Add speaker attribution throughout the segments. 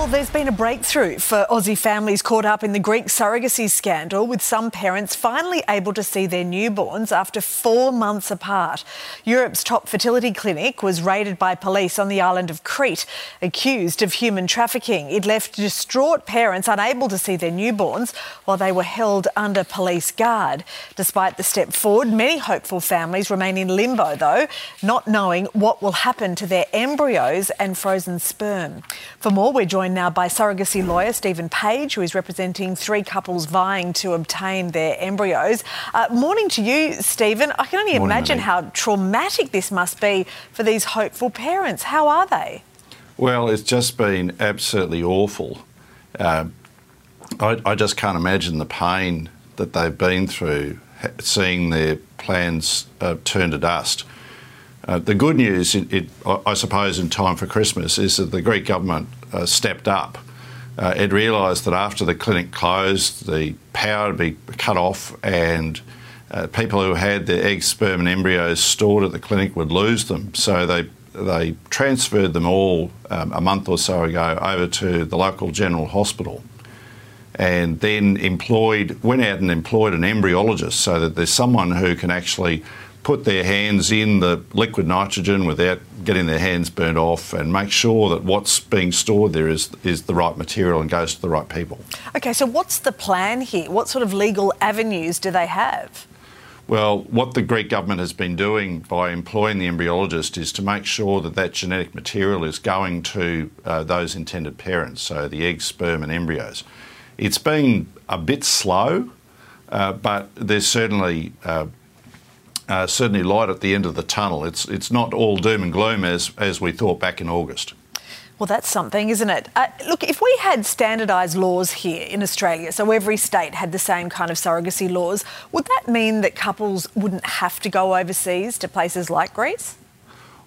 Speaker 1: Well, there's been a breakthrough for Aussie families caught up in the Greek surrogacy scandal, with some parents finally able to see their newborns after four months apart. Europe's top fertility clinic was raided by police on the island of Crete, accused of human trafficking. It left distraught parents unable to see their newborns while they were held under police guard. Despite the step forward, many hopeful families remain in limbo, though, not knowing what will happen to their embryos and frozen sperm. For more, we're joined now by surrogacy lawyer Stephen Page, who is representing three couples vying to obtain their embryos. Uh, morning to you, Stephen. I can only
Speaker 2: Morning,
Speaker 1: imagine how traumatic this must be for these hopeful parents. How are they?
Speaker 2: Well, it's just been absolutely awful. Um, I, I just can't imagine the pain that they've been through, seeing their plans uh, turn to dust. Uh, the good news, it, it, I I suppose, in time for Christmas, is that the Greek government uh, stepped up. Uh, it realised that after the clinic closed, the power would be cut off, and uh, people who had their eggs, sperm, and embryos stored at the clinic would lose them. So they they transferred them all um, a month or so ago over to the local general hospital and then employed, went out and employed an embryologist so that there's someone who can actually put their hands in the liquid nitrogen without getting their hands burnt off and make sure that what's being stored there is, is the right material and goes to the right people.
Speaker 1: Okay, so what's the plan here? What sort of legal avenues do they have?
Speaker 2: Well, what the Greek government has been doing by employing the embryologist is to make sure that that genetic material is going to uh, those intended parents, so the eggs, sperm, and embryos. It's been a bit slow, uh, but there's certainly uh, uh, certainly light at the end of the tunnel. It's it's not all doom and gloom as as we thought back in August.
Speaker 1: Well, that's something, isn't it? Uh, look, if we had standardised laws here in Australia, so every state had the same kind of surrogacy laws, would that mean that couples wouldn't have to go overseas to places like Greece?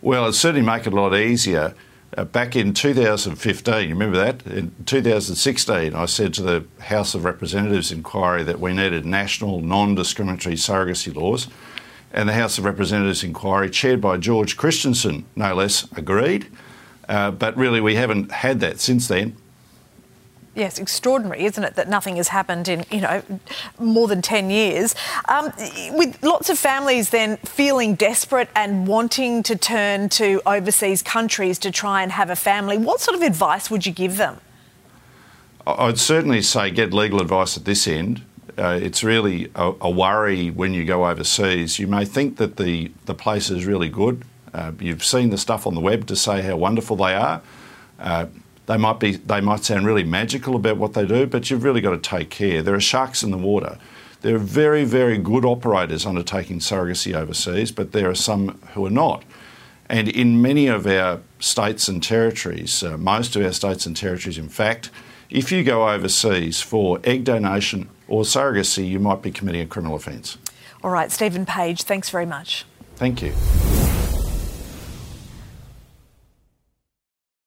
Speaker 2: Well, it'd certainly make it a lot easier. Uh, back in 2015, you remember that? In 2016, I said to the House of Representatives inquiry that we needed national non discriminatory surrogacy laws. And the House of Representatives inquiry, chaired by George Christensen, no less, agreed. Uh, but really, we haven't had that since then.
Speaker 1: Yes, extraordinary, isn't it, that nothing has happened in, you know, more than 10 years. Um, with lots of families then feeling desperate and wanting to turn to overseas countries to try and have a family, what sort of advice would you give them?
Speaker 2: I'd certainly say get legal advice at this end. Uh, it's really a, a worry when you go overseas. You may think that the, the place is really good. Uh, you've seen the stuff on the web to say how wonderful they are. Uh, they might be they might sound really magical about what they do, but you've really got to take care. There are sharks in the water. There are very, very good operators undertaking surrogacy overseas, but there are some who are not. And in many of our states and territories, uh, most of our states and territories, in fact, if you go overseas for egg donation or surrogacy, you might be committing a criminal offence.
Speaker 1: All right, Stephen Page, thanks very much.
Speaker 2: Thank you.